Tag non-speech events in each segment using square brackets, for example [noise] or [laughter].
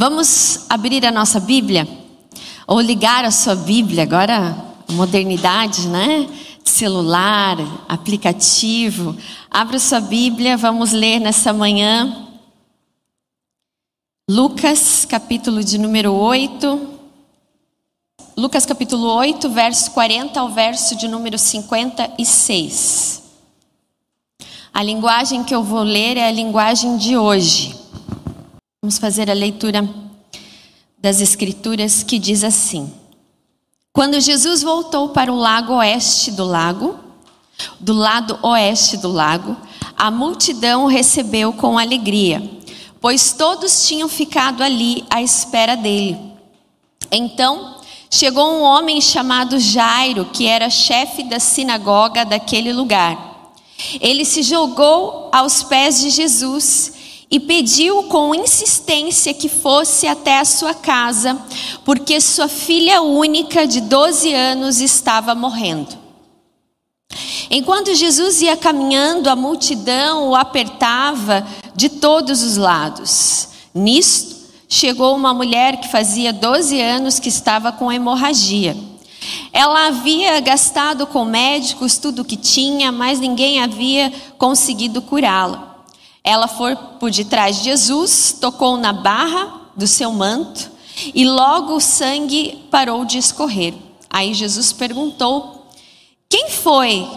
Vamos abrir a nossa Bíblia? Ou ligar a sua Bíblia, agora modernidade, né? Celular, aplicativo. Abra sua Bíblia, vamos ler nessa manhã. Lucas, capítulo de número 8. Lucas capítulo 8, verso 40 ao verso de número 56. A linguagem que eu vou ler é a linguagem de hoje. Vamos fazer a leitura das Escrituras que diz assim: Quando Jesus voltou para o lago oeste do lago, do lado oeste do lago, a multidão o recebeu com alegria, pois todos tinham ficado ali à espera dele. Então, chegou um homem chamado Jairo, que era chefe da sinagoga daquele lugar. Ele se jogou aos pés de Jesus e pediu com insistência que fosse até a sua casa, porque sua filha única de 12 anos estava morrendo. Enquanto Jesus ia caminhando, a multidão o apertava de todos os lados. Nisto, chegou uma mulher que fazia 12 anos que estava com hemorragia. Ela havia gastado com médicos tudo o que tinha, mas ninguém havia conseguido curá-la. Ela foi por detrás de Jesus, tocou na barra do seu manto e logo o sangue parou de escorrer. Aí Jesus perguntou: Quem foi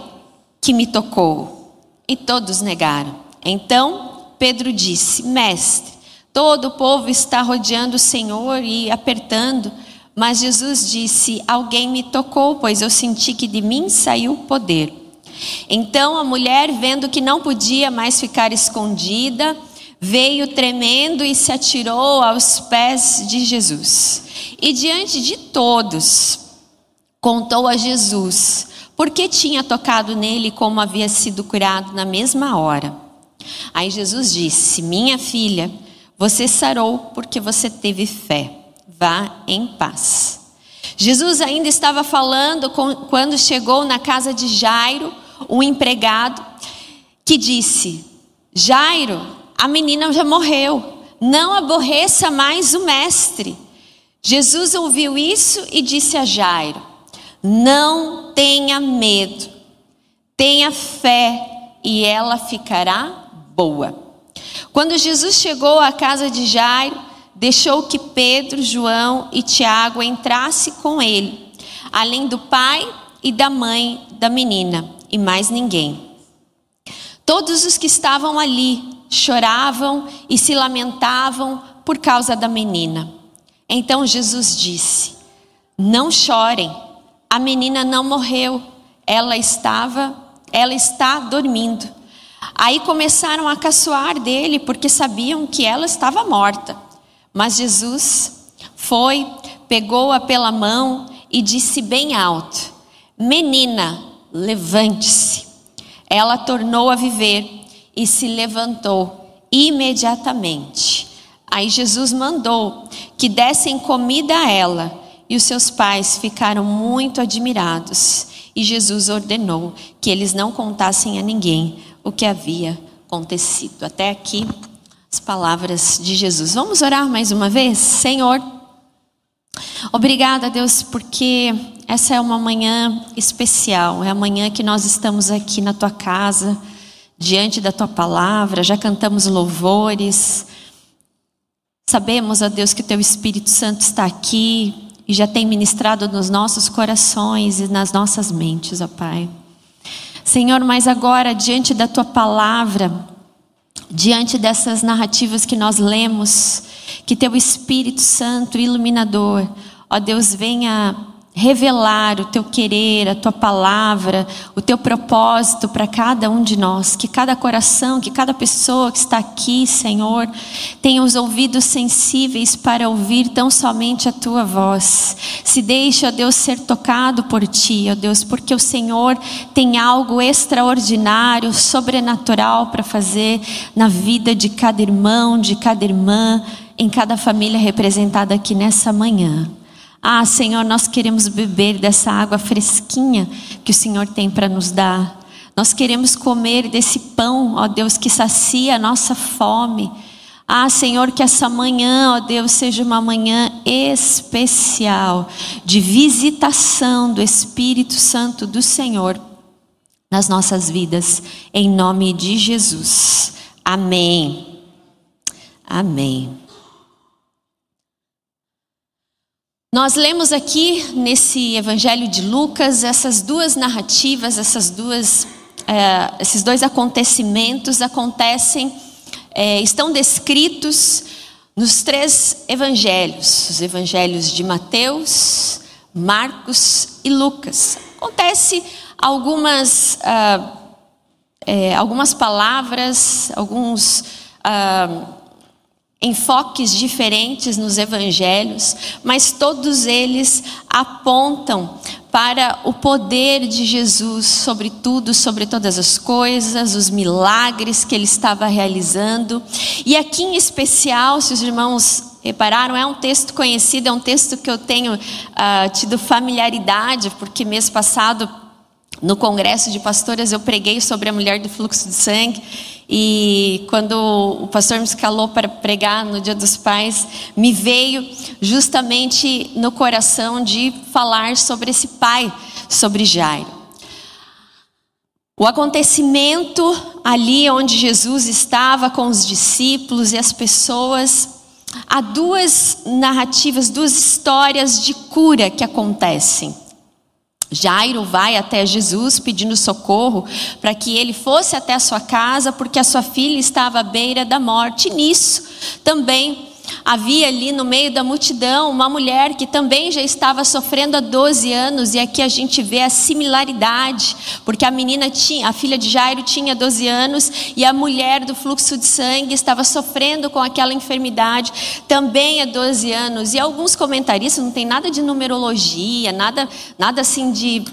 que me tocou? E todos negaram. Então Pedro disse: Mestre, Todo o povo está rodeando o Senhor e apertando, mas Jesus disse: Alguém me tocou, pois eu senti que de mim saiu o poder. Então a mulher, vendo que não podia mais ficar escondida, veio tremendo e se atirou aos pés de Jesus. E diante de todos, contou a Jesus porque tinha tocado nele como havia sido curado na mesma hora. Aí Jesus disse: Minha filha, você sarou porque você teve fé. Vá em paz. Jesus ainda estava falando quando chegou na casa de Jairo, um empregado, que disse: Jairo, a menina já morreu, não aborreça mais o mestre. Jesus ouviu isso e disse a Jairo: Não tenha medo, tenha fé e ela ficará boa. Quando Jesus chegou à casa de Jairo, deixou que Pedro, João e Tiago entrassem com ele, além do pai e da mãe da menina, e mais ninguém. Todos os que estavam ali choravam e se lamentavam por causa da menina. Então Jesus disse: Não chorem, a menina não morreu, ela estava, ela está dormindo. Aí começaram a caçoar dele, porque sabiam que ela estava morta. Mas Jesus foi, pegou-a pela mão e disse bem alto: Menina, levante-se. Ela tornou a viver e se levantou imediatamente. Aí Jesus mandou que dessem comida a ela, e os seus pais ficaram muito admirados. E Jesus ordenou que eles não contassem a ninguém o que havia acontecido. Até aqui as palavras de Jesus. Vamos orar mais uma vez? Senhor, obrigada, Deus, porque essa é uma manhã especial. É a manhã que nós estamos aqui na tua casa, diante da tua palavra, já cantamos louvores. Sabemos, ó Deus, que o teu Espírito Santo está aqui e já tem ministrado nos nossos corações e nas nossas mentes, ó Pai. Senhor, mas agora, diante da tua palavra, diante dessas narrativas que nós lemos, que teu Espírito Santo iluminador, ó Deus, venha revelar o teu querer, a tua palavra, o teu propósito para cada um de nós, que cada coração, que cada pessoa que está aqui, Senhor, tenha os ouvidos sensíveis para ouvir tão somente a tua voz. Se deixe, ó Deus, ser tocado por ti, ó Deus, porque o Senhor tem algo extraordinário, sobrenatural para fazer na vida de cada irmão, de cada irmã, em cada família representada aqui nessa manhã. Ah, Senhor, nós queremos beber dessa água fresquinha que o Senhor tem para nos dar. Nós queremos comer desse pão, ó Deus, que sacia a nossa fome. Ah, Senhor, que essa manhã, ó Deus, seja uma manhã especial de visitação do Espírito Santo do Senhor nas nossas vidas, em nome de Jesus. Amém. Amém. Nós lemos aqui nesse Evangelho de Lucas essas duas narrativas, essas duas, é, esses dois acontecimentos acontecem, é, estão descritos nos três Evangelhos, os Evangelhos de Mateus, Marcos e Lucas. Acontece algumas, ah, é, algumas palavras, alguns ah, enfoques diferentes nos evangelhos, mas todos eles apontam para o poder de Jesus sobre tudo, sobre todas as coisas, os milagres que ele estava realizando. E aqui em especial, se os irmãos repararam, é um texto conhecido, é um texto que eu tenho uh, tido familiaridade, porque mês passado no congresso de pastoras eu preguei sobre a mulher do fluxo de sangue e quando o pastor me escalou para pregar no Dia dos Pais, me veio justamente no coração de falar sobre esse pai, sobre Jairo. O acontecimento ali onde Jesus estava com os discípulos e as pessoas, há duas narrativas, duas histórias de cura que acontecem. Jairo vai até Jesus pedindo socorro para que ele fosse até a sua casa, porque a sua filha estava à beira da morte. E nisso também havia ali no meio da multidão uma mulher que também já estava sofrendo há 12 anos, e aqui a gente vê a similaridade, porque a menina tinha, a filha de Jairo tinha 12 anos, e a mulher do fluxo de sangue estava sofrendo com aquela enfermidade também há 12 anos. E alguns comentaristas, não tem nada de numerologia, nada, nada assim de.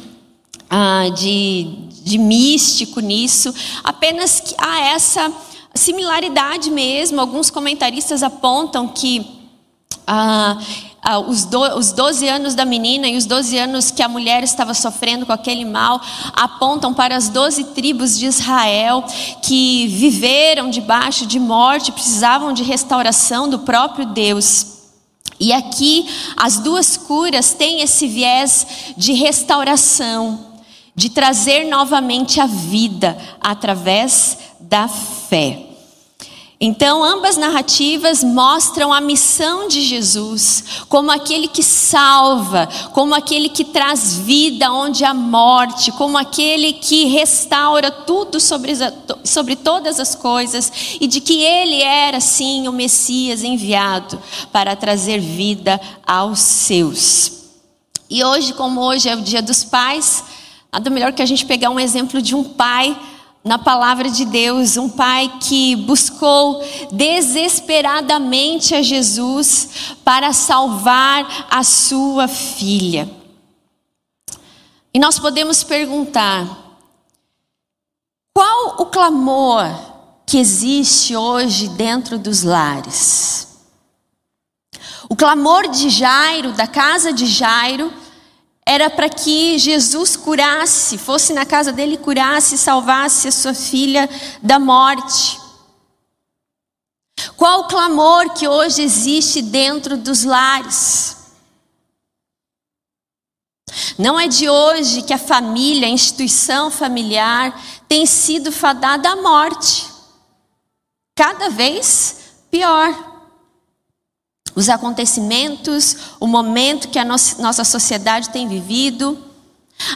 Ah, de, de místico nisso, apenas que há essa similaridade mesmo. Alguns comentaristas apontam que ah, ah, os, do, os 12 anos da menina e os 12 anos que a mulher estava sofrendo com aquele mal apontam para as 12 tribos de Israel que viveram debaixo de morte, precisavam de restauração do próprio Deus. E aqui as duas curas têm esse viés de restauração, de trazer novamente a vida através da fé. Então, ambas narrativas mostram a missão de Jesus como aquele que salva, como aquele que traz vida onde há morte, como aquele que restaura tudo sobre, sobre todas as coisas e de que ele era, sim, o Messias enviado para trazer vida aos seus. E hoje, como hoje é o Dia dos Pais, nada melhor que a gente pegar um exemplo de um pai na palavra de Deus, um pai que buscou desesperadamente a Jesus para salvar a sua filha. E nós podemos perguntar: qual o clamor que existe hoje dentro dos lares? O clamor de Jairo, da casa de Jairo, era para que Jesus curasse, fosse na casa dele curasse, salvasse a sua filha da morte. Qual o clamor que hoje existe dentro dos lares? Não é de hoje que a família, a instituição familiar, tem sido fadada à morte. Cada vez pior os acontecimentos, o momento que a nossa sociedade tem vivido,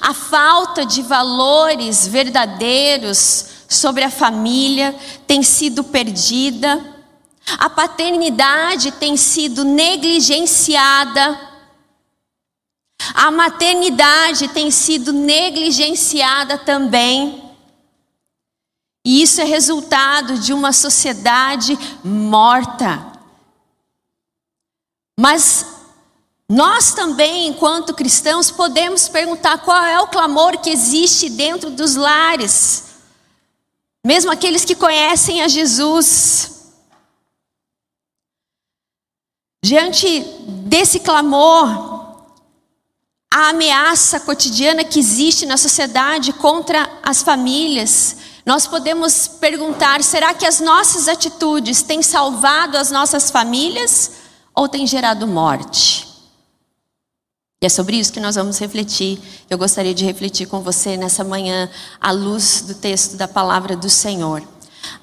a falta de valores verdadeiros sobre a família tem sido perdida, a paternidade tem sido negligenciada, a maternidade tem sido negligenciada também. E isso é resultado de uma sociedade morta. Mas nós também, enquanto cristãos, podemos perguntar qual é o clamor que existe dentro dos lares, mesmo aqueles que conhecem a Jesus. Diante desse clamor, a ameaça cotidiana que existe na sociedade contra as famílias, nós podemos perguntar: será que as nossas atitudes têm salvado as nossas famílias ou têm gerado morte? E é sobre isso que nós vamos refletir. Eu gostaria de refletir com você nessa manhã, à luz do texto da palavra do Senhor.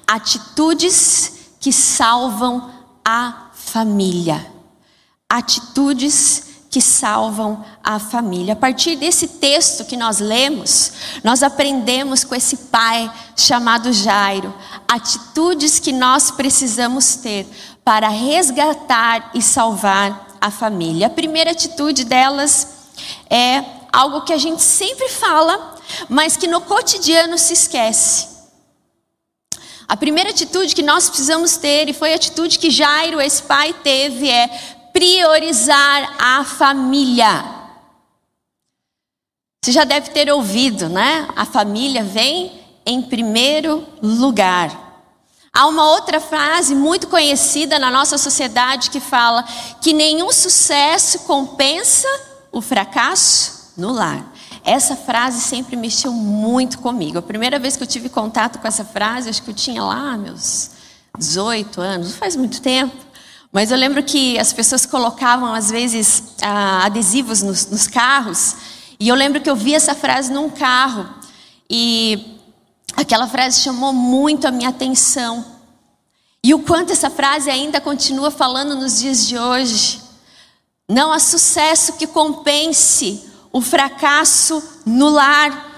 Atitudes que salvam a família. Atitudes que salvam a família. A partir desse texto que nós lemos, nós aprendemos com esse pai chamado Jairo atitudes que nós precisamos ter para resgatar e salvar a família. A primeira atitude delas é algo que a gente sempre fala, mas que no cotidiano se esquece. A primeira atitude que nós precisamos ter, e foi a atitude que Jairo, esse pai, teve, é priorizar a família. Você já deve ter ouvido, né? A família vem em primeiro lugar. Há uma outra frase muito conhecida na nossa sociedade que fala que nenhum sucesso compensa o fracasso no lar. Essa frase sempre mexeu muito comigo. A primeira vez que eu tive contato com essa frase, acho que eu tinha lá meus 18 anos, faz muito tempo. Mas eu lembro que as pessoas colocavam, às vezes, adesivos nos, nos carros. E eu lembro que eu vi essa frase num carro. E aquela frase chamou muito a minha atenção. E o quanto essa frase ainda continua falando nos dias de hoje. Não há sucesso que compense o fracasso no lar.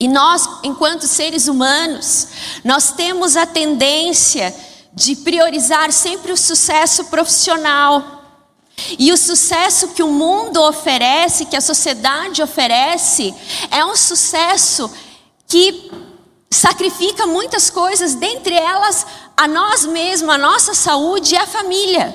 E nós, enquanto seres humanos, nós temos a tendência de priorizar sempre o sucesso profissional. E o sucesso que o mundo oferece, que a sociedade oferece, é um sucesso que sacrifica muitas coisas, dentre elas a nós mesmos, a nossa saúde e a família.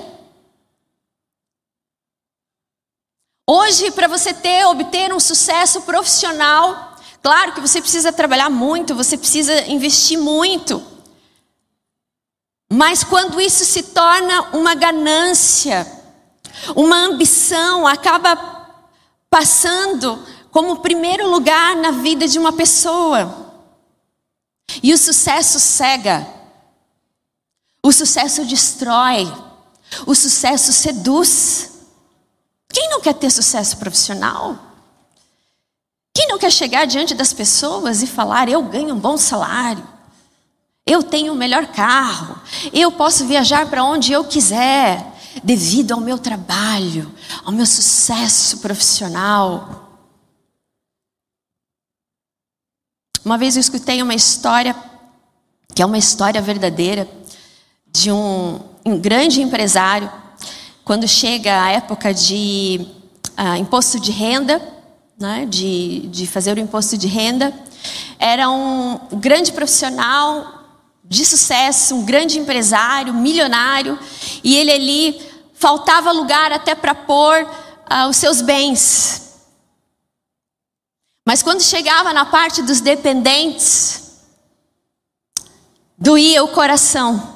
Hoje, para você ter, obter um sucesso profissional, claro que você precisa trabalhar muito, você precisa investir muito. Mas quando isso se torna uma ganância, uma ambição, acaba passando como primeiro lugar na vida de uma pessoa. E o sucesso cega, o sucesso destrói, o sucesso seduz. Quem não quer ter sucesso profissional? Quem não quer chegar diante das pessoas e falar: eu ganho um bom salário, eu tenho o melhor carro, eu posso viajar para onde eu quiser, devido ao meu trabalho, ao meu sucesso profissional. Uma vez eu escutei uma história, que é uma história verdadeira, de um, um grande empresário, quando chega a época de uh, imposto de renda, né, de, de fazer o imposto de renda, era um grande profissional de sucesso, um grande empresário, milionário, e ele ali faltava lugar até para pôr uh, os seus bens. Mas quando chegava na parte dos dependentes, doía o coração.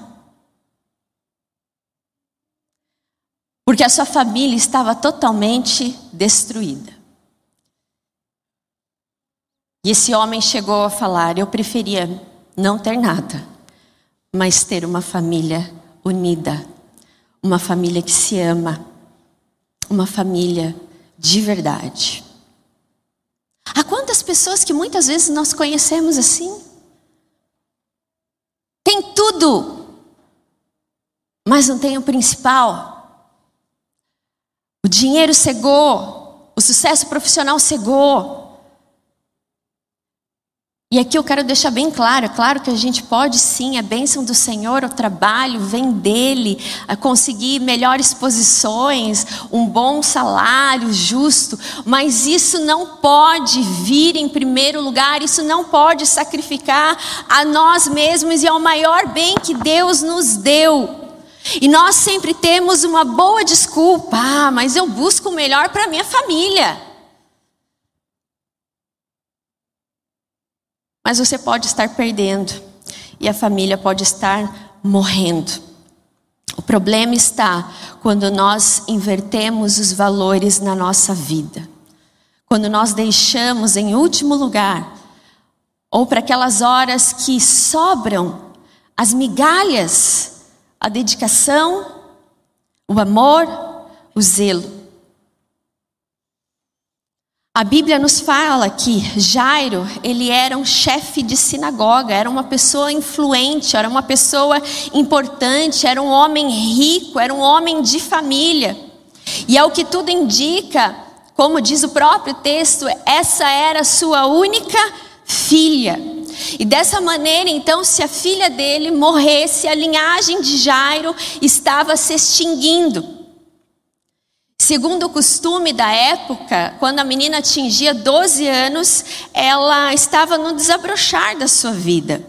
Porque a sua família estava totalmente destruída. E esse homem chegou a falar: Eu preferia não ter nada, mas ter uma família unida, uma família que se ama, uma família de verdade. Há quantas pessoas que muitas vezes nós conhecemos assim? Tem tudo, mas não tem o principal. O dinheiro cegou, o sucesso profissional cegou, e aqui eu quero deixar bem claro, é claro que a gente pode sim, a bênção do Senhor, o trabalho vem dele, a conseguir melhores posições, um bom salário justo, mas isso não pode vir em primeiro lugar, isso não pode sacrificar a nós mesmos e ao maior bem que Deus nos deu. E nós sempre temos uma boa desculpa, ah, mas eu busco o melhor para minha família. Mas você pode estar perdendo e a família pode estar morrendo. O problema está quando nós invertemos os valores na nossa vida. Quando nós deixamos em último lugar ou para aquelas horas que sobram as migalhas, a dedicação, o amor, o zelo. A Bíblia nos fala que Jairo, ele era um chefe de sinagoga, era uma pessoa influente, era uma pessoa importante, era um homem rico, era um homem de família. E ao que tudo indica, como diz o próprio texto, essa era sua única filha. E dessa maneira, então, se a filha dele morresse, a linhagem de Jairo estava se extinguindo. Segundo o costume da época, quando a menina atingia 12 anos, ela estava no desabrochar da sua vida.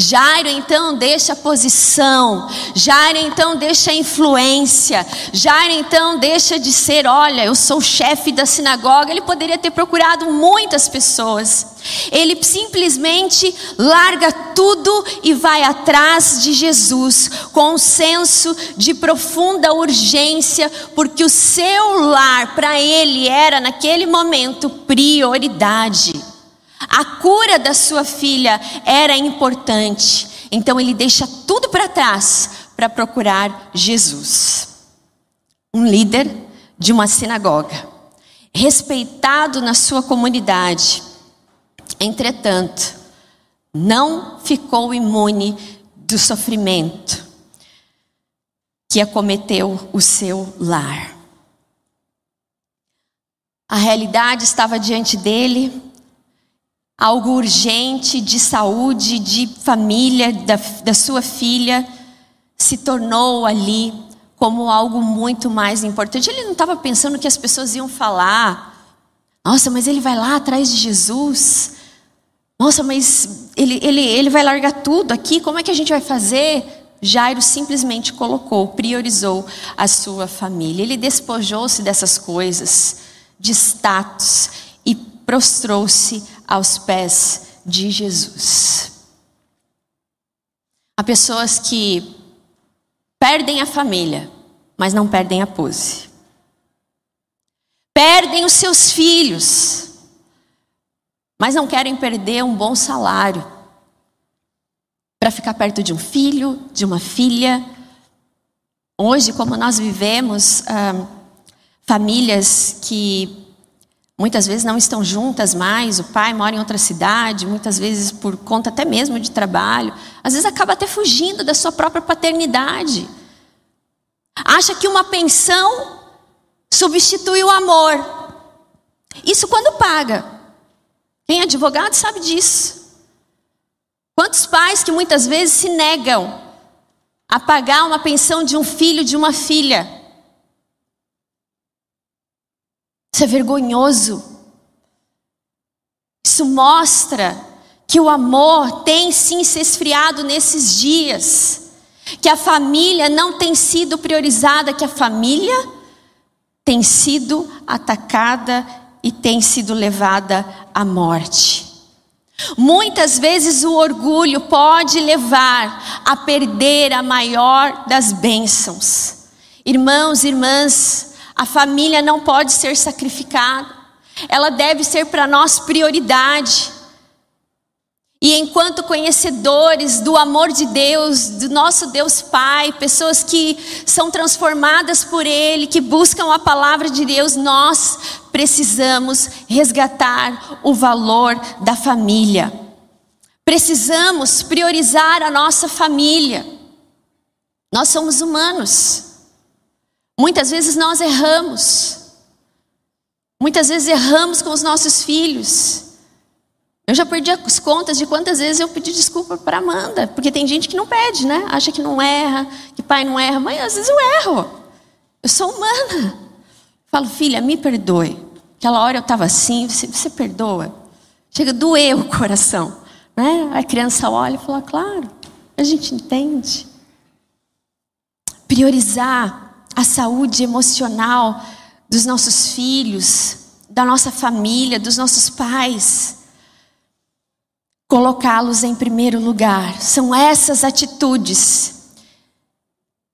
Jairo então deixa a posição, Jairo então deixa a influência, Jairo então deixa de ser, olha, eu sou chefe da sinagoga. Ele poderia ter procurado muitas pessoas. Ele simplesmente larga tudo e vai atrás de Jesus, com um senso de profunda urgência, porque o seu lar para ele era naquele momento prioridade. A cura da sua filha era importante. Então ele deixa tudo para trás para procurar Jesus. Um líder de uma sinagoga, respeitado na sua comunidade. Entretanto, não ficou imune do sofrimento que acometeu o seu lar. A realidade estava diante dele, algo urgente de saúde, de família, da, da sua filha, se tornou ali como algo muito mais importante. Ele não estava pensando que as pessoas iam falar. Nossa, mas ele vai lá atrás de Jesus. Nossa, mas ele, ele, ele vai largar tudo aqui, como é que a gente vai fazer? Jairo simplesmente colocou, priorizou a sua família. Ele despojou-se dessas coisas, de status, e prostrou-se aos pés de Jesus. Há pessoas que perdem a família, mas não perdem a pose. Perdem os seus filhos, mas não querem perder um bom salário para ficar perto de um filho, de uma filha. Hoje, como nós vivemos, ah, famílias que Muitas vezes não estão juntas mais, o pai mora em outra cidade, muitas vezes por conta até mesmo de trabalho. Às vezes acaba até fugindo da sua própria paternidade. Acha que uma pensão substitui o amor. Isso quando paga. Quem é advogado sabe disso. Quantos pais que muitas vezes se negam a pagar uma pensão de um filho, de uma filha, Isso é vergonhoso. Isso mostra que o amor tem sim se esfriado nesses dias, que a família não tem sido priorizada, que a família tem sido atacada e tem sido levada à morte. Muitas vezes o orgulho pode levar a perder a maior das bênçãos. Irmãos, irmãs, a família não pode ser sacrificada. Ela deve ser para nós prioridade. E enquanto conhecedores do amor de Deus, do nosso Deus Pai, pessoas que são transformadas por Ele, que buscam a palavra de Deus, nós precisamos resgatar o valor da família. Precisamos priorizar a nossa família. Nós somos humanos. Muitas vezes nós erramos. Muitas vezes erramos com os nossos filhos. Eu já perdi as contas de quantas vezes eu pedi desculpa para Amanda, porque tem gente que não pede, né? Acha que não erra, que pai não erra. Mãe, às vezes eu erro. Eu sou humana. Falo, filha, me perdoe. Aquela hora eu estava assim, você, você perdoa. Chega a doer o coração. Né? A criança olha e fala, claro, a gente entende. Priorizar a saúde emocional dos nossos filhos, da nossa família, dos nossos pais. Colocá-los em primeiro lugar. São essas atitudes,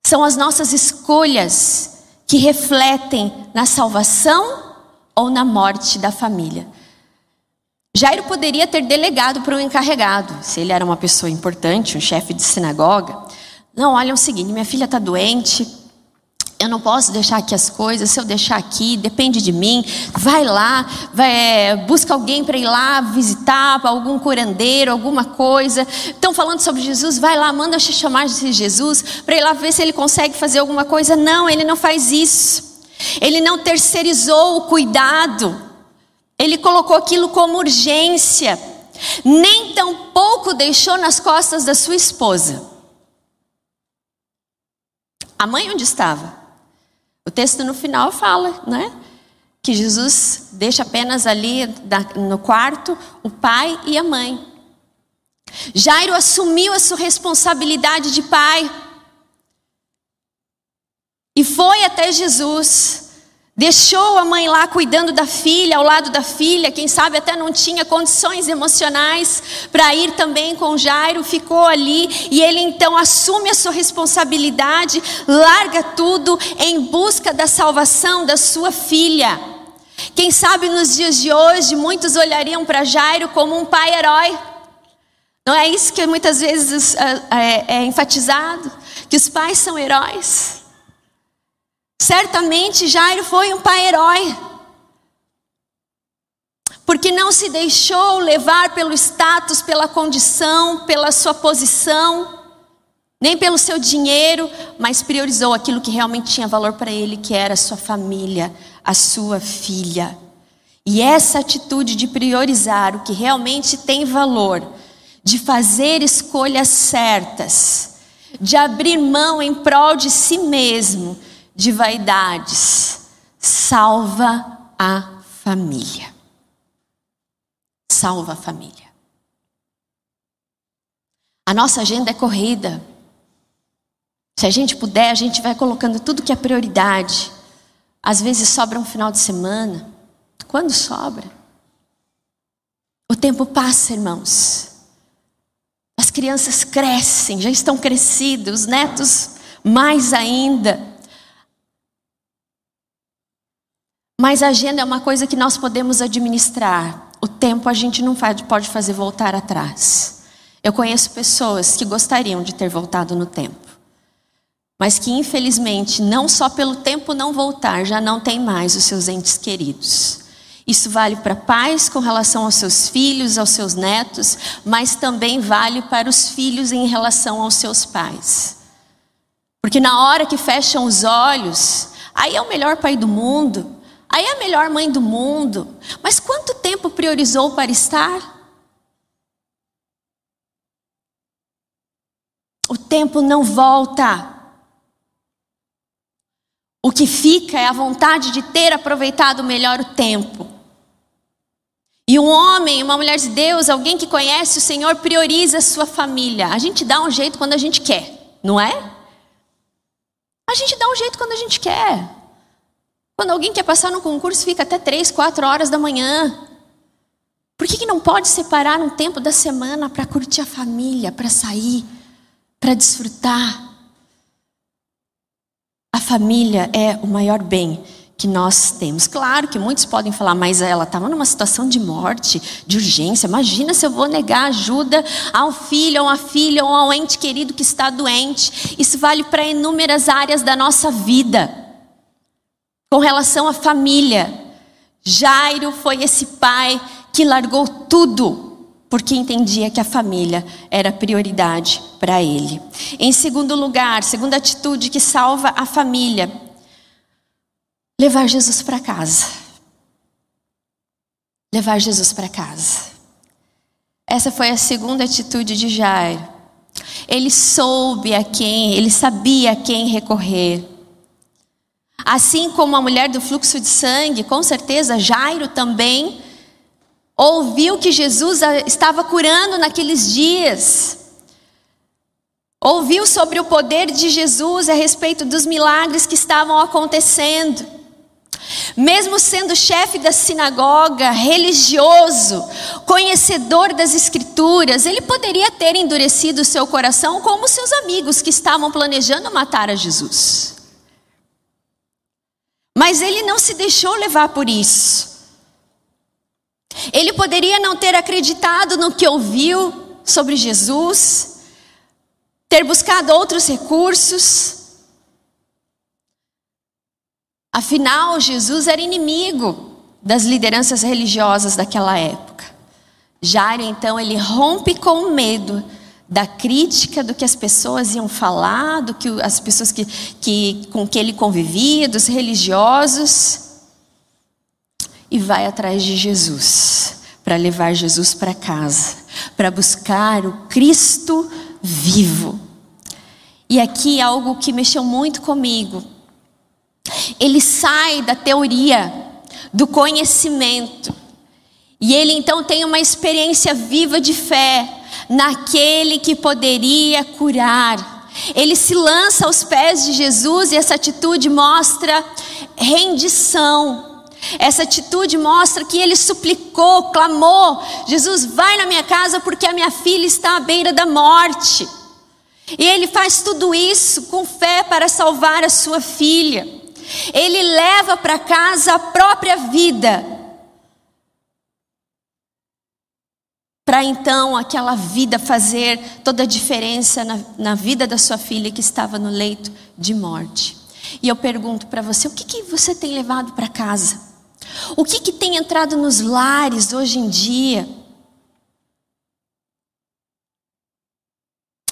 são as nossas escolhas que refletem na salvação ou na morte da família. Jairo poderia ter delegado para um encarregado, se ele era uma pessoa importante, um chefe de sinagoga. Não, olha o seguinte: minha filha está doente, eu não posso deixar aqui as coisas, se eu deixar aqui, depende de mim. Vai lá, vai, é, busca alguém para ir lá visitar, algum curandeiro, alguma coisa. Estão falando sobre Jesus, vai lá, manda chamar de Jesus para ir lá ver se ele consegue fazer alguma coisa. Não, ele não faz isso. Ele não terceirizou o cuidado. Ele colocou aquilo como urgência. Nem tampouco deixou nas costas da sua esposa. A mãe onde estava? O texto no final fala, né? Que Jesus deixa apenas ali no quarto o pai e a mãe. Jairo assumiu a sua responsabilidade de pai e foi até Jesus Deixou a mãe lá cuidando da filha, ao lado da filha, quem sabe até não tinha condições emocionais para ir também com Jairo, ficou ali e ele então assume a sua responsabilidade, larga tudo em busca da salvação da sua filha. Quem sabe nos dias de hoje muitos olhariam para Jairo como um pai herói. Não é isso que muitas vezes é, é, é enfatizado? Que os pais são heróis. Certamente Jairo foi um pai herói, porque não se deixou levar pelo status, pela condição, pela sua posição, nem pelo seu dinheiro, mas priorizou aquilo que realmente tinha valor para ele, que era a sua família, a sua filha. E essa atitude de priorizar o que realmente tem valor, de fazer escolhas certas, de abrir mão em prol de si mesmo, de vaidades, salva a família. Salva a família. A nossa agenda é corrida. Se a gente puder, a gente vai colocando tudo que é prioridade. Às vezes sobra um final de semana. Quando sobra? O tempo passa, irmãos. As crianças crescem, já estão crescidos, os netos mais ainda. Mas a agenda é uma coisa que nós podemos administrar. O tempo a gente não pode fazer voltar atrás. Eu conheço pessoas que gostariam de ter voltado no tempo, mas que infelizmente, não só pelo tempo não voltar, já não tem mais os seus entes queridos. Isso vale para pais com relação aos seus filhos, aos seus netos, mas também vale para os filhos em relação aos seus pais. Porque na hora que fecham os olhos, aí é o melhor pai do mundo, Aí é a melhor mãe do mundo. Mas quanto tempo priorizou para estar? O tempo não volta. O que fica é a vontade de ter aproveitado melhor o tempo. E um homem, uma mulher de Deus, alguém que conhece o Senhor, prioriza a sua família. A gente dá um jeito quando a gente quer, não é? A gente dá um jeito quando a gente quer. Quando alguém quer passar no concurso, fica até três, quatro horas da manhã. Por que, que não pode separar um tempo da semana para curtir a família, para sair, para desfrutar? A família é o maior bem que nós temos. Claro que muitos podem falar, mas ela estava numa situação de morte, de urgência. Imagina se eu vou negar ajuda a um filho, a uma filha ou a um ente querido que está doente. Isso vale para inúmeras áreas da nossa vida. Com relação à família, Jairo foi esse pai que largou tudo porque entendia que a família era prioridade para ele. Em segundo lugar, segunda atitude que salva a família, levar Jesus para casa. Levar Jesus para casa. Essa foi a segunda atitude de Jairo. Ele soube a quem, ele sabia a quem recorrer. Assim como a mulher do fluxo de sangue, com certeza Jairo também ouviu que Jesus estava curando naqueles dias. Ouviu sobre o poder de Jesus a respeito dos milagres que estavam acontecendo. Mesmo sendo chefe da sinagoga, religioso, conhecedor das escrituras, ele poderia ter endurecido seu coração como seus amigos que estavam planejando matar a Jesus. Mas ele não se deixou levar por isso. Ele poderia não ter acreditado no que ouviu sobre Jesus, ter buscado outros recursos. Afinal, Jesus era inimigo das lideranças religiosas daquela época. Jairo, então, ele rompe com o medo da crítica do que as pessoas iam falar, do que as pessoas que, que, com que ele convivia, dos religiosos, e vai atrás de Jesus, para levar Jesus para casa, para buscar o Cristo vivo. E aqui algo que mexeu muito comigo. Ele sai da teoria, do conhecimento, e ele então tem uma experiência viva de fé naquele que poderia curar. Ele se lança aos pés de Jesus e essa atitude mostra rendição. Essa atitude mostra que ele suplicou, clamou: Jesus, vai na minha casa porque a minha filha está à beira da morte. E ele faz tudo isso com fé para salvar a sua filha. Ele leva para casa a própria vida para então aquela vida fazer toda a diferença na, na, vida da sua filha que estava no leito de morte. E eu pergunto para você: o que, que você tem levado para casa? O que, que tem entrado nos lares hoje em dia?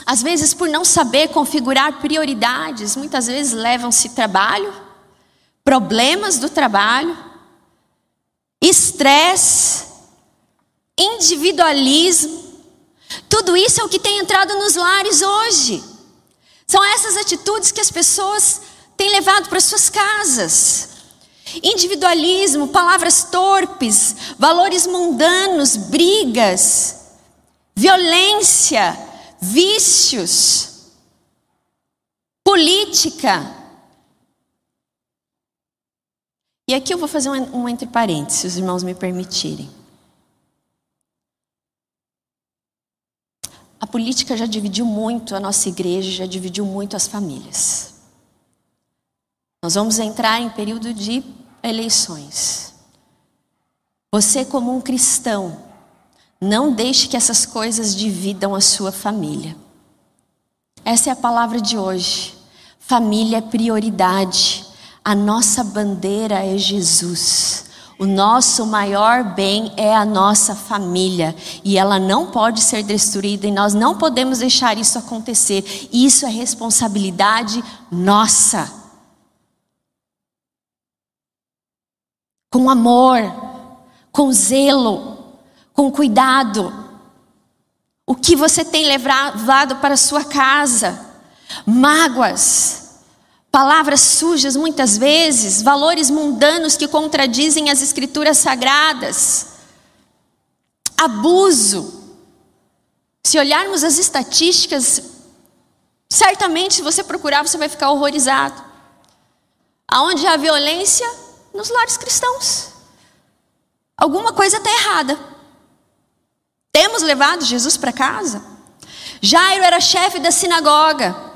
Às vezes, por não saber configurar prioridades, muitas vezes levam-se trabalho, problemas do trabalho, estresse, individualismo. Tudo isso é o que tem entrado nos lares hoje. São essas atitudes que as pessoas têm levado para suas casas. Individualismo, palavras torpes, valores mundanos, brigas, violência, vícios, política. E aqui eu vou fazer um, um entre parênteses, se os irmãos me permitirem. A política já dividiu muito a nossa igreja, já dividiu muito as famílias. Nós vamos entrar em período de eleições. Você, como um cristão, não deixe que essas coisas dividam a sua família. Essa é a palavra de hoje. Família é prioridade. A nossa bandeira é Jesus. O nosso maior bem é a nossa família e ela não pode ser destruída e nós não podemos deixar isso acontecer. Isso é responsabilidade nossa. Com amor, com zelo, com cuidado. O que você tem levado para sua casa? Mágoas Palavras sujas muitas vezes, valores mundanos que contradizem as escrituras sagradas. Abuso. Se olharmos as estatísticas, certamente se você procurar, você vai ficar horrorizado. Aonde há violência? Nos lares cristãos. Alguma coisa está errada. Temos levado Jesus para casa? Jairo era chefe da sinagoga.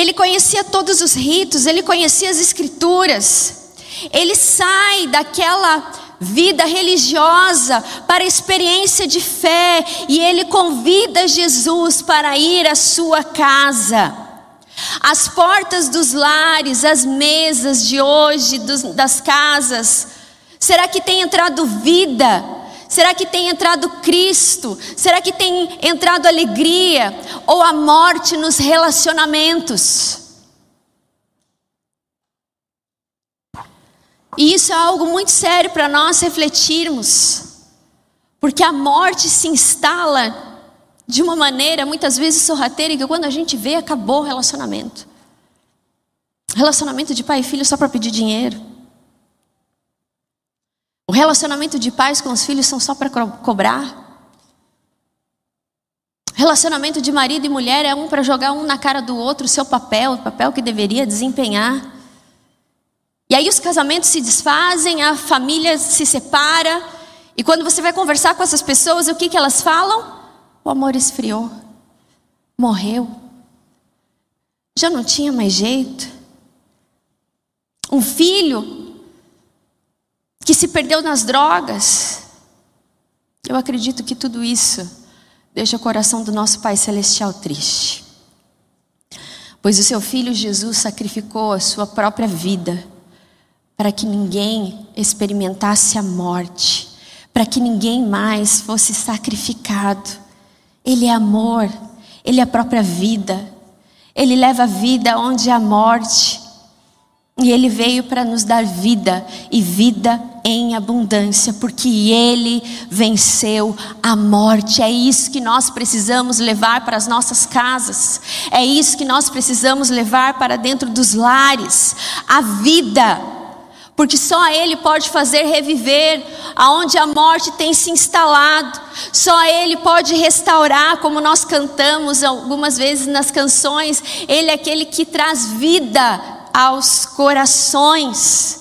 Ele conhecia todos os ritos, ele conhecia as escrituras. Ele sai daquela vida religiosa para a experiência de fé e ele convida Jesus para ir à sua casa. As portas dos lares, as mesas de hoje, dos, das casas, será que tem entrado vida? Será que tem entrado Cristo? Será que tem entrado alegria? Ou a morte nos relacionamentos? E isso é algo muito sério para nós refletirmos, porque a morte se instala de uma maneira muitas vezes sorrateira que quando a gente vê acabou o relacionamento. Relacionamento de pai e filho só para pedir dinheiro. O relacionamento de pais com os filhos são só para cobrar. Relacionamento de marido e mulher é um para jogar um na cara do outro o seu papel, o papel que deveria desempenhar. E aí os casamentos se desfazem, a família se separa, e quando você vai conversar com essas pessoas, o que, que elas falam? O amor esfriou, morreu, já não tinha mais jeito. Um filho que se perdeu nas drogas. Eu acredito que tudo isso deixa o coração do nosso Pai Celestial triste. Pois o seu filho Jesus sacrificou a sua própria vida para que ninguém experimentasse a morte, para que ninguém mais fosse sacrificado. Ele é amor, ele é a própria vida, ele leva a vida onde há morte. E ele veio para nos dar vida e vida em abundância, porque ele venceu a morte. É isso que nós precisamos levar para as nossas casas. É isso que nós precisamos levar para dentro dos lares. A vida porque só Ele pode fazer reviver aonde a morte tem se instalado, só Ele pode restaurar, como nós cantamos algumas vezes nas canções, Ele é aquele que traz vida aos corações.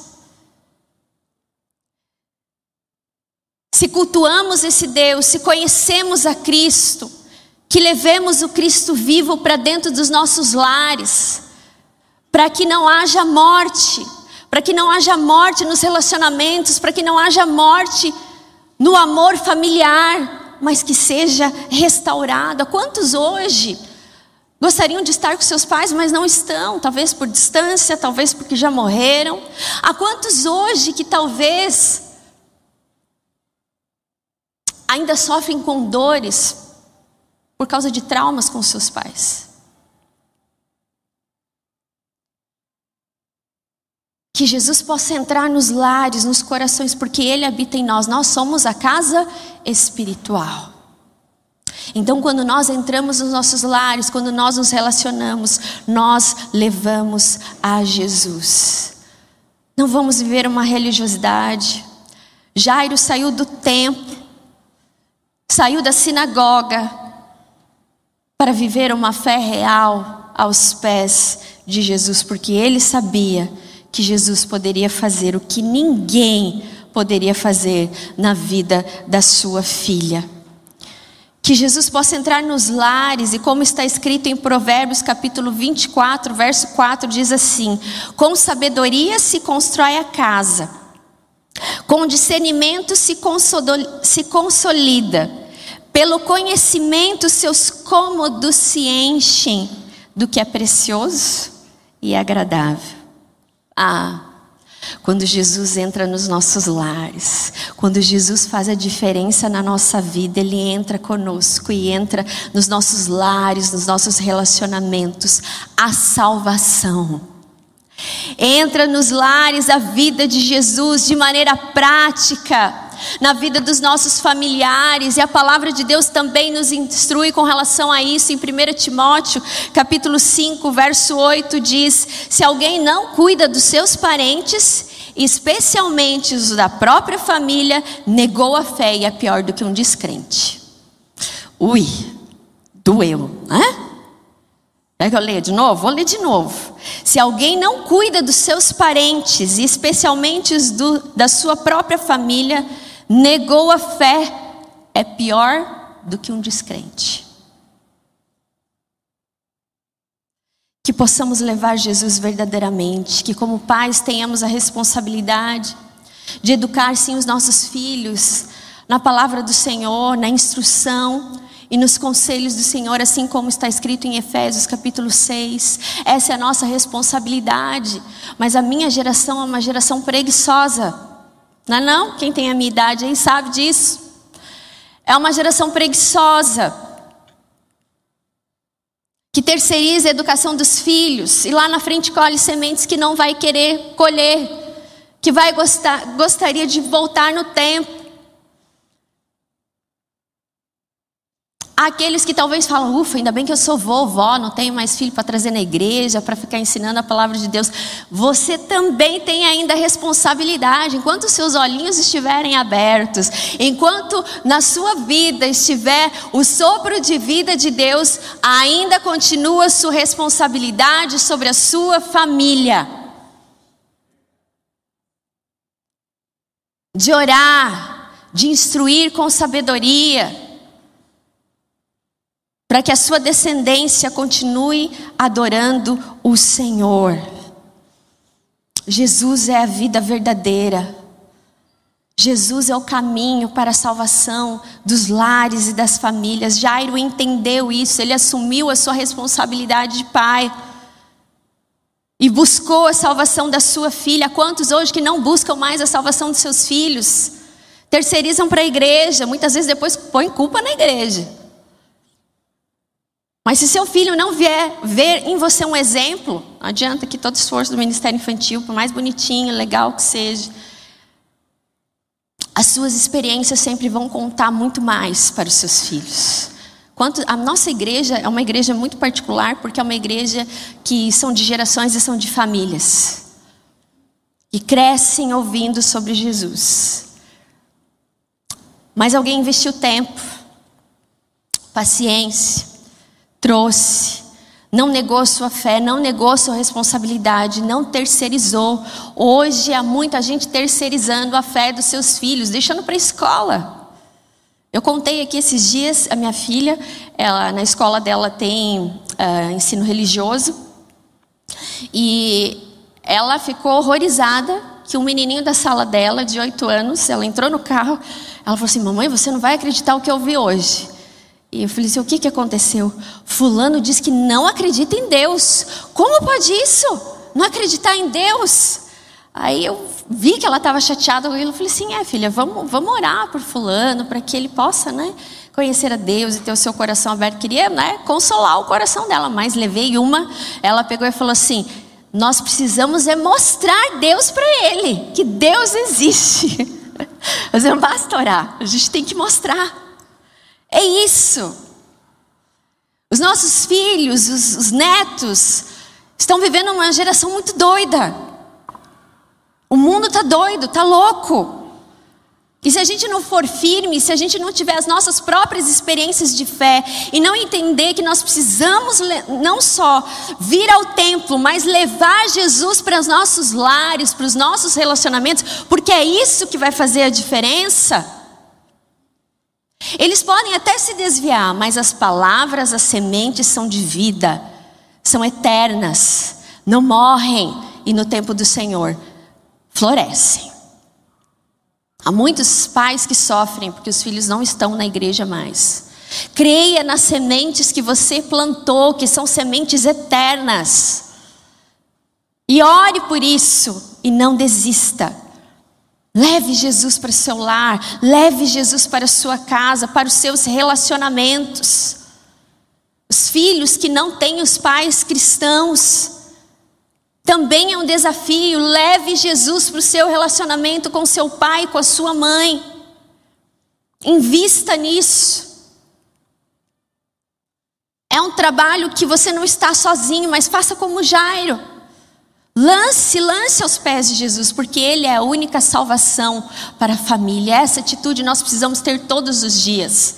Se cultuamos esse Deus, se conhecemos a Cristo, que levemos o Cristo vivo para dentro dos nossos lares, para que não haja morte para que não haja morte nos relacionamentos, para que não haja morte no amor familiar, mas que seja restaurada. Quantos hoje gostariam de estar com seus pais, mas não estão, talvez por distância, talvez porque já morreram? Há quantos hoje que talvez ainda sofrem com dores por causa de traumas com seus pais? Que Jesus possa entrar nos lares, nos corações, porque Ele habita em nós. Nós somos a casa espiritual. Então, quando nós entramos nos nossos lares, quando nós nos relacionamos, nós levamos a Jesus. Não vamos viver uma religiosidade. Jairo saiu do templo, saiu da sinagoga, para viver uma fé real aos pés de Jesus, porque ele sabia que Jesus poderia fazer o que ninguém poderia fazer na vida da sua filha. Que Jesus possa entrar nos lares, e como está escrito em Provérbios capítulo 24, verso 4, diz assim: Com sabedoria se constrói a casa, com discernimento se consolida, pelo conhecimento seus cômodos se enchem do que é precioso e agradável. Ah, quando Jesus entra nos nossos lares, quando Jesus faz a diferença na nossa vida, Ele entra conosco e entra nos nossos lares, nos nossos relacionamentos, a salvação. Entra nos lares a vida de Jesus de maneira prática na vida dos nossos familiares, e a palavra de Deus também nos instrui com relação a isso. Em 1 Timóteo, capítulo 5, verso 8 diz: "Se alguém não cuida dos seus parentes, especialmente os da própria família, negou a fé e é pior do que um descrente." Ui, doeu, né? Quer que eu leia de novo? Vou ler de novo. Se alguém não cuida dos seus parentes, especialmente os do, da sua própria família, negou a fé, é pior do que um descrente. Que possamos levar Jesus verdadeiramente, que como pais tenhamos a responsabilidade de educar sim os nossos filhos na palavra do Senhor, na instrução e nos conselhos do Senhor, assim como está escrito em Efésios capítulo 6. Essa é a nossa responsabilidade, mas a minha geração é uma geração preguiçosa. Não é não? Quem tem a minha idade aí sabe disso. É uma geração preguiçosa. Que terceiriza a educação dos filhos e lá na frente colhe sementes que não vai querer colher, que vai gostar, gostaria de voltar no tempo. Aqueles que talvez falam, ufa, ainda bem que eu sou vovó, não tenho mais filho para trazer na igreja, para ficar ensinando a palavra de Deus. Você também tem ainda responsabilidade, enquanto seus olhinhos estiverem abertos, enquanto na sua vida estiver o sopro de vida de Deus, ainda continua sua responsabilidade sobre a sua família. De orar, de instruir com sabedoria, para que a sua descendência continue adorando o Senhor. Jesus é a vida verdadeira. Jesus é o caminho para a salvação dos lares e das famílias. Jairo entendeu isso, ele assumiu a sua responsabilidade de pai e buscou a salvação da sua filha. Quantos hoje que não buscam mais a salvação dos seus filhos? Terceirizam para a igreja, muitas vezes depois põem culpa na igreja. Mas se seu filho não vier ver em você um exemplo, não adianta que todo esforço do ministério infantil, por mais bonitinho, legal que seja, as suas experiências sempre vão contar muito mais para os seus filhos. Quanto, a nossa igreja é uma igreja muito particular, porque é uma igreja que são de gerações e são de famílias. Que crescem ouvindo sobre Jesus. Mas alguém investiu tempo, paciência, trouxe, não negou sua fé, não negou sua responsabilidade, não terceirizou. Hoje há muita gente terceirizando a fé dos seus filhos, deixando para a escola. Eu contei aqui esses dias, a minha filha, ela, na escola dela tem uh, ensino religioso, e ela ficou horrorizada que um menininho da sala dela, de oito anos, ela entrou no carro, ela falou assim: Mamãe, você não vai acreditar o que eu vi hoje. E eu falei assim: o que, que aconteceu? Fulano diz que não acredita em Deus. Como pode isso? Não acreditar em Deus? Aí eu vi que ela estava chateada com ele. Eu falei assim: é, filha, vamos, vamos orar por Fulano, para que ele possa, né? Conhecer a Deus e ter o seu coração aberto. Queria, né? Consolar o coração dela. Mas levei uma, ela pegou e falou assim: nós precisamos é mostrar Deus para ele, que Deus existe. [laughs] Mas não basta orar, a gente tem que mostrar. É isso. Os nossos filhos, os, os netos, estão vivendo uma geração muito doida. O mundo está doido, está louco. E se a gente não for firme, se a gente não tiver as nossas próprias experiências de fé e não entender que nós precisamos não só vir ao templo, mas levar Jesus para os nossos lares, para os nossos relacionamentos, porque é isso que vai fazer a diferença. Eles podem até se desviar, mas as palavras, as sementes são de vida, são eternas, não morrem e no tempo do Senhor florescem. Há muitos pais que sofrem porque os filhos não estão na igreja mais. Creia nas sementes que você plantou, que são sementes eternas. E ore por isso e não desista. Leve Jesus para o seu lar, leve Jesus para a sua casa, para os seus relacionamentos. Os filhos que não têm os pais cristãos, também é um desafio. Leve Jesus para o seu relacionamento com seu pai, com a sua mãe. Invista nisso. É um trabalho que você não está sozinho, mas faça como Jairo. Lance, lance aos pés de Jesus, porque Ele é a única salvação para a família. Essa atitude nós precisamos ter todos os dias,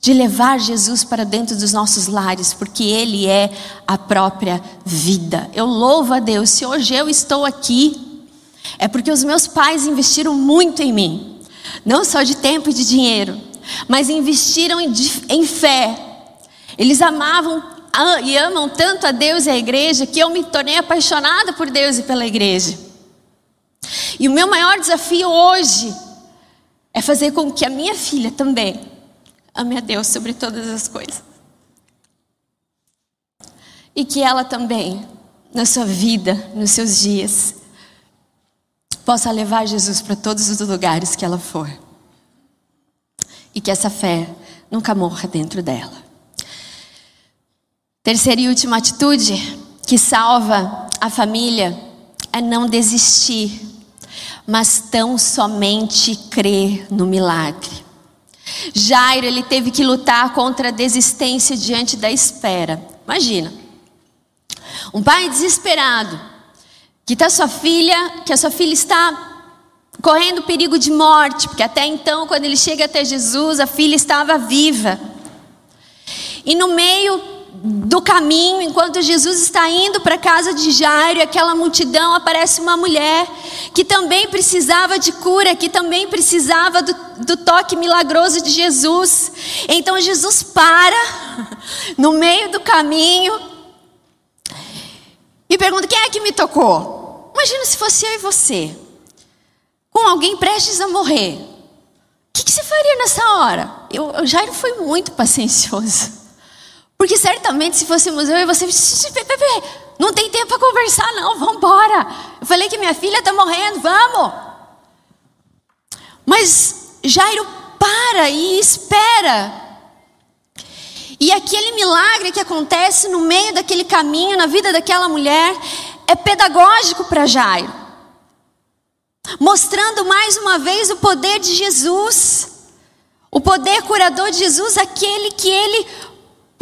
de levar Jesus para dentro dos nossos lares, porque Ele é a própria vida. Eu louvo a Deus, se hoje eu estou aqui, é porque os meus pais investiram muito em mim, não só de tempo e de dinheiro, mas investiram em, fé. Eles amavam e amam tanto a Deus e a igreja que eu me tornei apaixonada por Deus e pela igreja. E o meu maior desafio hoje é fazer com que a minha filha também ame a Deus sobre todas as coisas. E que ela também, na sua vida, nos seus dias, possa levar Jesus para todos os lugares que ela for. E que essa fé nunca morra dentro dela. Terceira e última atitude que salva a família é não desistir, mas tão somente crer no milagre. Jairo, ele teve que lutar contra a desistência diante da espera. Imagina. Um pai desesperado, que tá sua filha, que a sua filha está correndo perigo de morte, porque até então, quando ele chega até Jesus, a filha estava viva. E no meio do caminho, enquanto Jesus está indo para a casa de Jairo, aquela multidão aparece uma mulher que também precisava de cura, que também precisava do, do toque milagroso de Jesus. Então Jesus para no meio do caminho e pergunta: quem é que me tocou? Imagina se fosse eu e você, com alguém prestes a morrer, o que, que você faria nessa hora? Eu, Jairo foi muito [laughs] paciencioso. Porque certamente se fôssemos eu e você, não tem tempo para conversar não, vamos embora. Eu falei que minha filha está morrendo, vamos. Mas Jairo para e espera. E aquele milagre que acontece no meio daquele caminho, na vida daquela mulher, é pedagógico para Jairo. Mostrando mais uma vez o poder de Jesus. O poder curador de Jesus, aquele que ele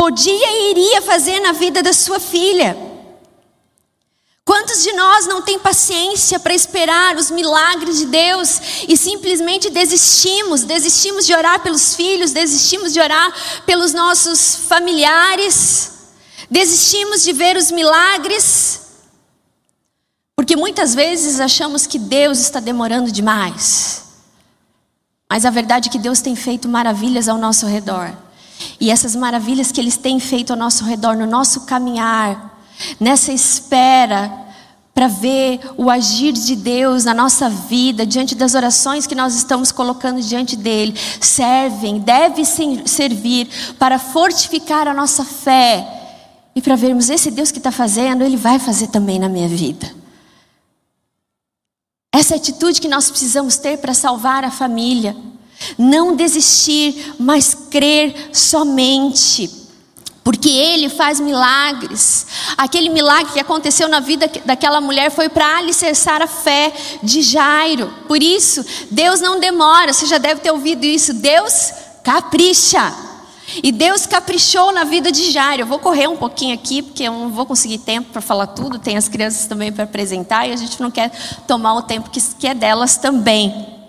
podia e iria fazer na vida da sua filha. Quantos de nós não tem paciência para esperar os milagres de Deus e simplesmente desistimos? Desistimos de orar pelos filhos, desistimos de orar pelos nossos familiares, desistimos de ver os milagres, porque muitas vezes achamos que Deus está demorando demais. Mas a verdade é que Deus tem feito maravilhas ao nosso redor. E essas maravilhas que Ele tem feito ao nosso redor, no nosso caminhar, nessa espera para ver o agir de Deus na nossa vida, diante das orações que nós estamos colocando diante dele, servem, devem servir para fortificar a nossa fé e para vermos esse Deus que está fazendo, ele vai fazer também na minha vida. Essa atitude que nós precisamos ter para salvar a família. Não desistir, mas crer somente. Porque Ele faz milagres. Aquele milagre que aconteceu na vida daquela mulher foi para alicerçar a fé de Jairo. Por isso, Deus não demora. Você já deve ter ouvido isso. Deus capricha. E Deus caprichou na vida de Jairo. Eu vou correr um pouquinho aqui, porque eu não vou conseguir tempo para falar tudo. Tem as crianças também para apresentar e a gente não quer tomar o tempo que é delas também.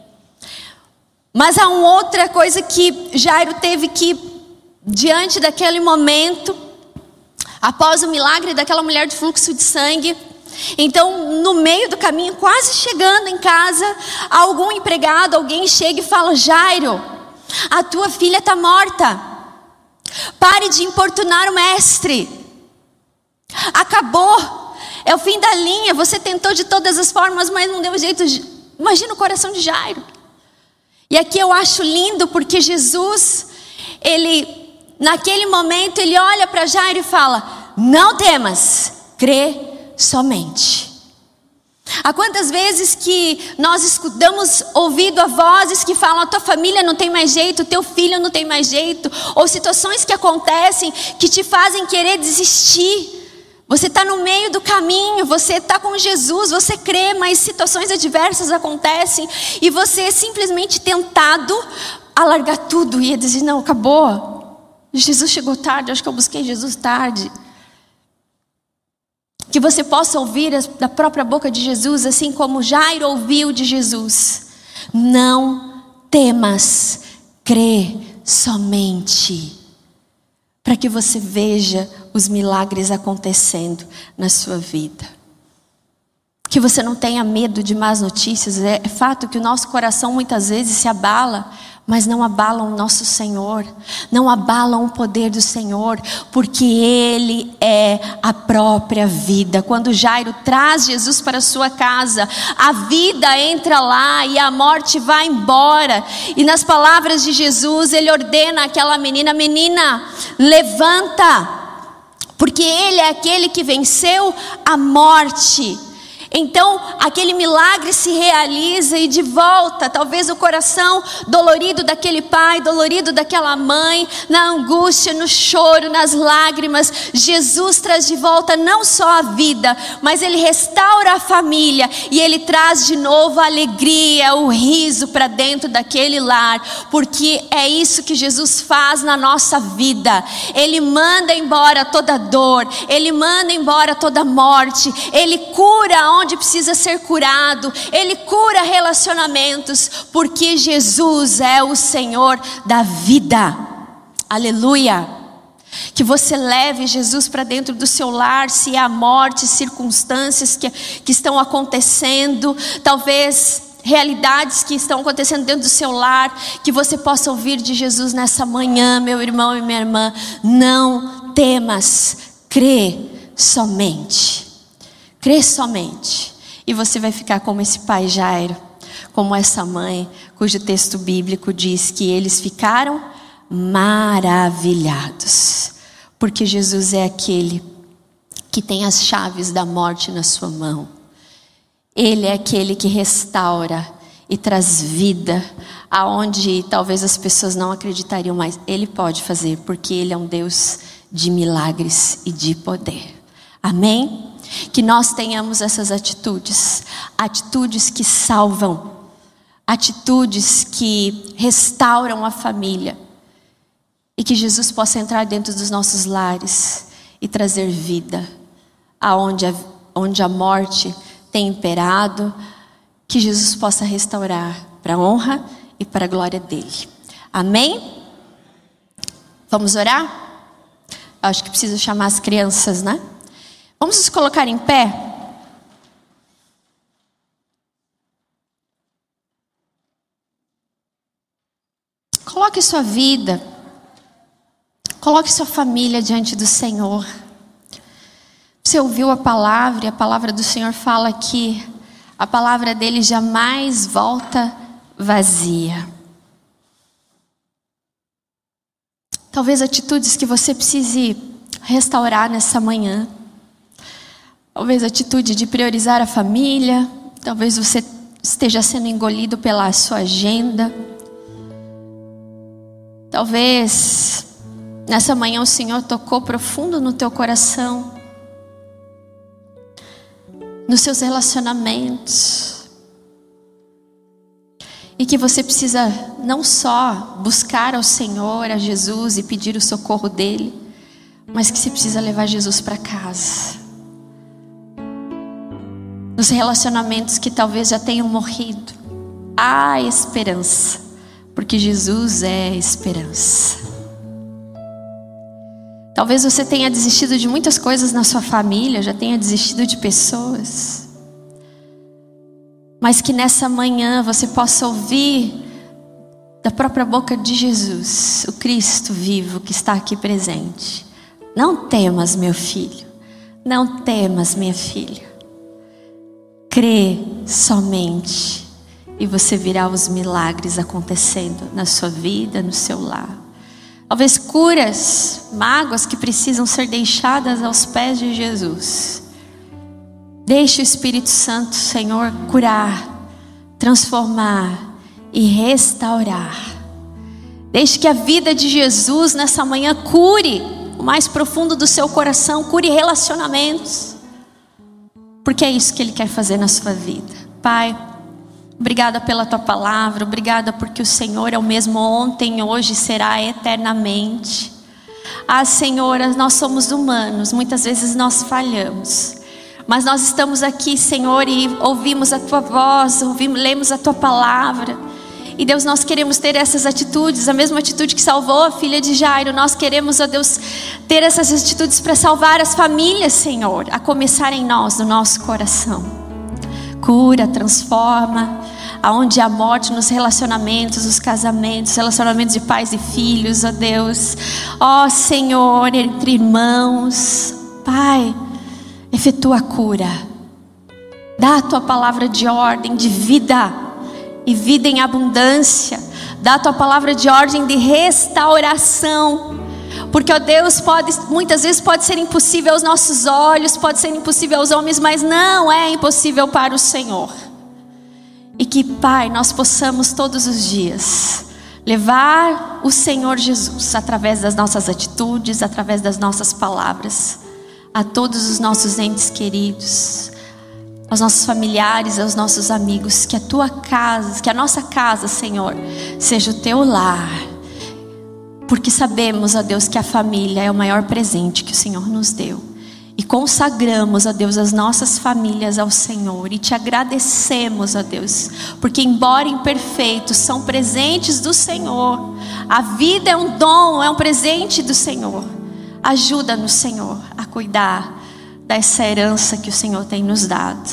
Mas há uma outra coisa que Jairo teve que, diante daquele momento, após o milagre daquela mulher de fluxo de sangue, então, no meio do caminho, quase chegando em casa, algum empregado, alguém chega e fala: Jairo, a tua filha está morta. Pare de importunar o mestre. Acabou. É o fim da linha. Você tentou de todas as formas, mas não deu jeito. Imagina o coração de Jairo. E aqui eu acho lindo porque Jesus, ele, naquele momento, ele olha para Jairo e fala: Não temas, crê somente. Há quantas vezes que nós escutamos ouvido a vozes que falam: a tua família não tem mais jeito, teu filho não tem mais jeito, ou situações que acontecem que te fazem querer desistir. Você está no meio do caminho, você está com Jesus, você crê, mas situações adversas acontecem e você é simplesmente tentado a largar tudo e dizer: não, acabou. Jesus chegou tarde, acho que eu busquei Jesus tarde. Que você possa ouvir da própria boca de Jesus, assim como Jairo ouviu de Jesus. Não temas, crê somente para que você veja os milagres acontecendo na sua vida. Que você não tenha medo de más notícias. É fato que o nosso coração muitas vezes se abala mas não abalam o nosso Senhor, não abalam o poder do Senhor, porque Ele é a própria vida. Quando Jairo traz Jesus para sua casa, a vida entra lá e a morte vai embora. E nas palavras de Jesus, ele ordena àquela menina: Menina, levanta, porque Ele é aquele que venceu a morte. Então, aquele milagre se realiza e de volta, talvez o coração dolorido daquele pai, dolorido daquela mãe, na angústia, no choro, nas lágrimas, Jesus traz de volta não só a vida, mas ele restaura a família e ele traz de novo a alegria, o riso para dentro daquele lar, porque é isso que Jesus faz na nossa vida. Ele manda embora toda dor, ele manda embora toda morte, ele cura onde precisa ser curado, Ele cura relacionamentos, porque Jesus é o Senhor da vida. Aleluia. Que você leve Jesus para dentro do seu lar, se há morte, circunstâncias que, que estão acontecendo, talvez realidades que estão acontecendo dentro do seu lar, que você possa ouvir de Jesus nessa manhã, meu irmão e minha irmã. Não temas, crê somente. Crê somente. E você vai ficar como esse pai Jairo, como essa mãe, cujo texto bíblico diz que eles ficaram maravilhados, porque Jesus é aquele que tem as chaves da morte na sua mão. Ele é aquele que restaura e traz vida aonde talvez as pessoas não acreditariam, mas ele pode fazer, porque ele é um Deus de milagres e de poder. Amém? Que nós tenhamos essas atitudes, atitudes que salvam, atitudes que restauram a família. E que Jesus possa entrar dentro dos nossos lares e trazer vida, aonde a, onde a morte tem imperado, que Jesus possa restaurar para a honra e para a glória dele. Amém? Vamos orar? Acho que preciso chamar as crianças, né? Vamos nos colocar em pé? Coloque sua vida, coloque sua família diante do Senhor. Você ouviu a palavra e a palavra do Senhor fala que a palavra dele jamais volta vazia. Talvez atitudes que você precise restaurar nessa manhã. Talvez atitude de priorizar a família. Talvez você esteja sendo engolido pela sua agenda. Talvez nessa manhã o Senhor tocou profundo no teu coração, nos seus relacionamentos e que você precisa não só buscar ao Senhor, a Jesus e pedir o socorro dele, mas que você precisa levar Jesus para casa. Nos relacionamentos que talvez já tenham morrido, há esperança, porque Jesus é esperança. Talvez você tenha desistido de muitas coisas na sua família, já tenha desistido de pessoas mas que nessa manhã você possa ouvir da própria boca de Jesus, o Cristo vivo que está aqui presente. Não temas, meu filho, não temas, minha filha. Crê somente e você virá os milagres acontecendo na sua vida, no seu lar. Talvez curas, mágoas que precisam ser deixadas aos pés de Jesus. Deixe o Espírito Santo, Senhor, curar, transformar e restaurar. Deixe que a vida de Jesus nessa manhã cure o mais profundo do seu coração, cure relacionamentos. Porque é isso que Ele quer fazer na sua vida. Pai, obrigada pela tua palavra, obrigada porque o Senhor é o mesmo ontem, hoje será eternamente. Ah, Senhor, nós somos humanos, muitas vezes nós falhamos. Mas nós estamos aqui, Senhor, e ouvimos a tua voz, ouvimos, lemos a tua palavra. E Deus, nós queremos ter essas atitudes, a mesma atitude que salvou a filha de Jairo. Nós queremos, ó Deus, ter essas atitudes para salvar as famílias, Senhor, a começar em nós, no nosso coração. Cura, transforma, aonde há morte nos relacionamentos, nos casamentos, relacionamentos de pais e filhos, ó Deus. Ó Senhor, entre irmãos, Pai efetua a cura. Dá a tua palavra de ordem, de vida, e vida em abundância. Dá a tua palavra de ordem de restauração. Porque, ó Deus, pode, muitas vezes pode ser impossível aos nossos olhos, pode ser impossível aos homens, mas não é impossível para o Senhor. E que, Pai, nós possamos todos os dias levar o Senhor Jesus através das nossas atitudes, através das nossas palavras a todos os nossos entes queridos, aos nossos familiares, aos nossos amigos, que a tua casa, que a nossa casa, Senhor, seja o teu lar. Porque sabemos, ó Deus, que a família é o maior presente que o Senhor nos deu. E consagramos, ó Deus, as nossas famílias ao Senhor. E te agradecemos, ó Deus, porque, embora imperfeitos, são presentes do Senhor. A vida é um dom, é um presente do Senhor. Ajuda-nos, Senhor, a cuidar dessa herança que o Senhor tem nos dado.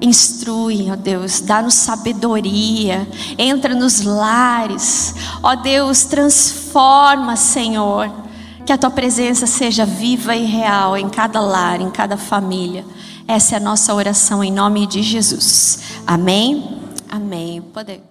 Instrui, ó Deus, dá-nos sabedoria, entra nos lares, ó Deus, transforma, Senhor, que a tua presença seja viva e real em cada lar, em cada família. Essa é a nossa oração em nome de Jesus. Amém. Amém. Pode, pode.